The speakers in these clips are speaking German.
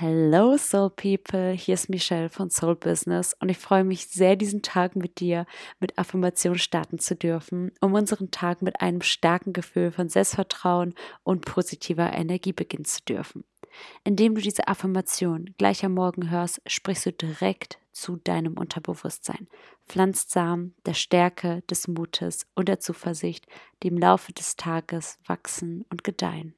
Hello Soul People, hier ist Michelle von Soul Business und ich freue mich sehr, diesen Tag mit dir mit Affirmation starten zu dürfen, um unseren Tag mit einem starken Gefühl von Selbstvertrauen und positiver Energie beginnen zu dürfen. Indem du diese Affirmation gleich am Morgen hörst, sprichst du direkt zu deinem Unterbewusstsein, pflanzt Samen der Stärke, des Mutes und der Zuversicht, die im Laufe des Tages wachsen und gedeihen.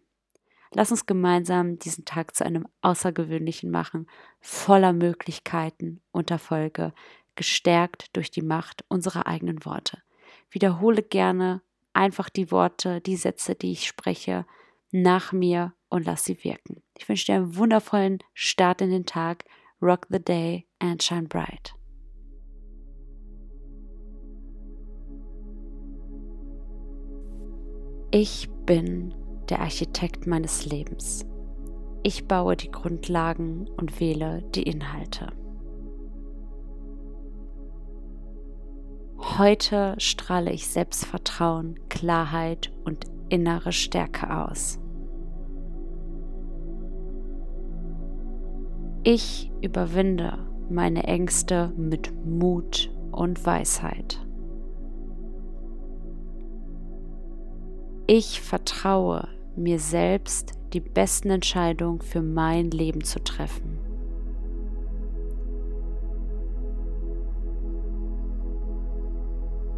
Lass uns gemeinsam diesen Tag zu einem außergewöhnlichen machen, voller Möglichkeiten und Erfolge, gestärkt durch die Macht unserer eigenen Worte. Wiederhole gerne einfach die Worte, die Sätze, die ich spreche, nach mir und lass sie wirken. Ich wünsche dir einen wundervollen Start in den Tag. Rock the day and shine bright. Ich bin der Architekt meines Lebens. Ich baue die Grundlagen und wähle die Inhalte. Heute strahle ich Selbstvertrauen, Klarheit und innere Stärke aus. Ich überwinde meine Ängste mit Mut und Weisheit. Ich vertraue mir selbst die besten Entscheidungen für mein Leben zu treffen.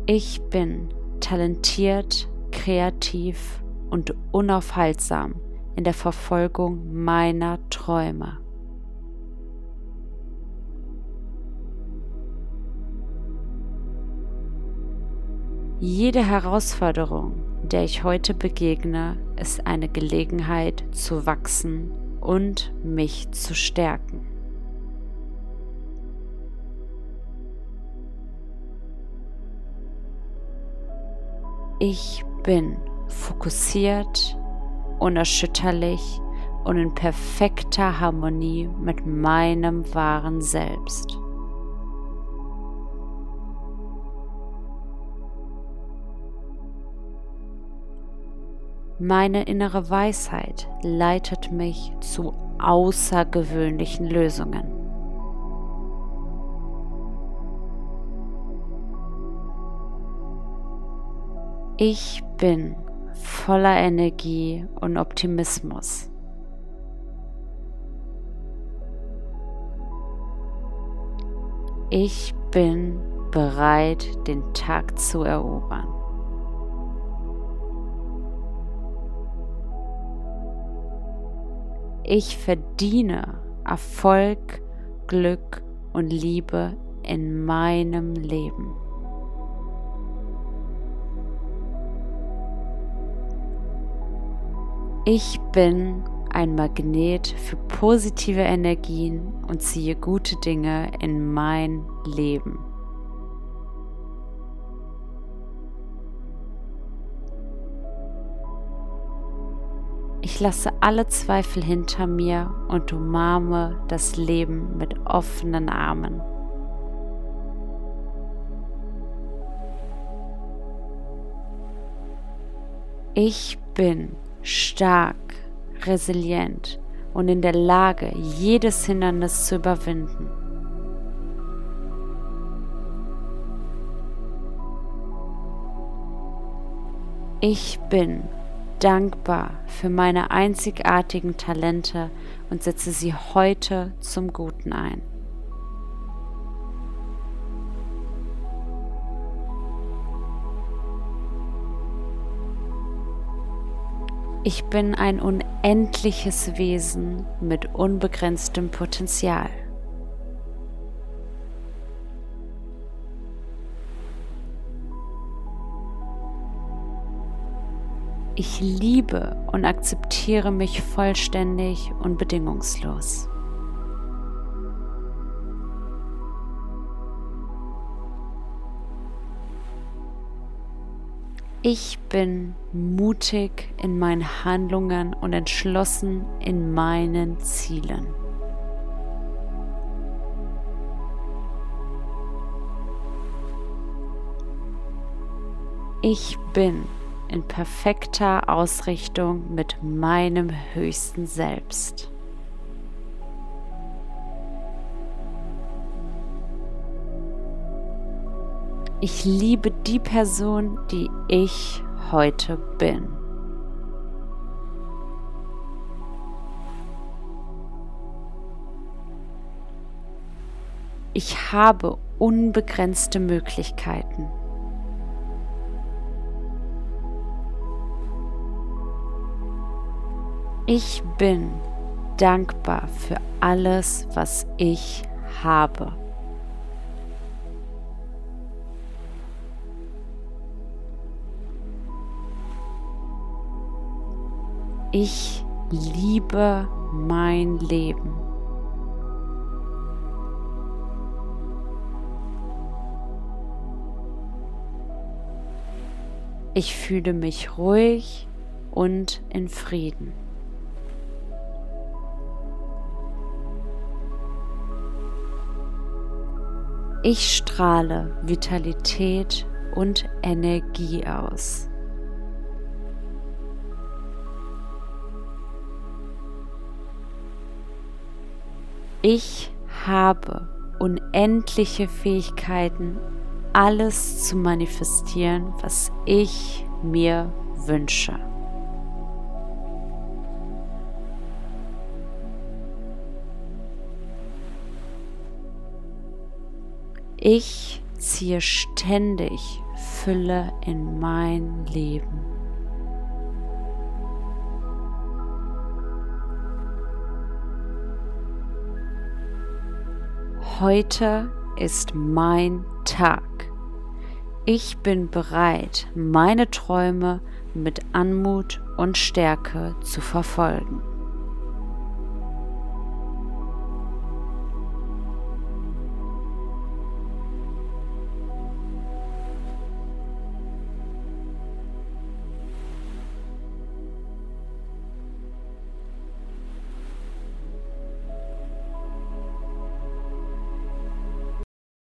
Ich bin talentiert, kreativ und unaufhaltsam in der Verfolgung meiner Träume. Jede Herausforderung, der ich heute begegne, ist eine Gelegenheit zu wachsen und mich zu stärken. Ich bin fokussiert, unerschütterlich und in perfekter Harmonie mit meinem wahren Selbst. Meine innere Weisheit leitet mich zu außergewöhnlichen Lösungen. Ich bin voller Energie und Optimismus. Ich bin bereit, den Tag zu erobern. Ich verdiene Erfolg, Glück und Liebe in meinem Leben. Ich bin ein Magnet für positive Energien und ziehe gute Dinge in mein Leben. Ich lasse alle Zweifel hinter mir und umarme das Leben mit offenen Armen. Ich bin stark, resilient und in der Lage, jedes Hindernis zu überwinden. Ich bin dankbar für meine einzigartigen Talente und setze sie heute zum Guten ein. Ich bin ein unendliches Wesen mit unbegrenztem Potenzial. Ich liebe und akzeptiere mich vollständig und bedingungslos. Ich bin mutig in meinen Handlungen und entschlossen in meinen Zielen. Ich bin in perfekter Ausrichtung mit meinem höchsten Selbst. Ich liebe die Person, die ich heute bin. Ich habe unbegrenzte Möglichkeiten. Ich bin dankbar für alles, was ich habe. Ich liebe mein Leben. Ich fühle mich ruhig und in Frieden. Ich strahle Vitalität und Energie aus. Ich habe unendliche Fähigkeiten, alles zu manifestieren, was ich mir wünsche. Ich ziehe ständig Fülle in mein Leben. Heute ist mein Tag. Ich bin bereit, meine Träume mit Anmut und Stärke zu verfolgen.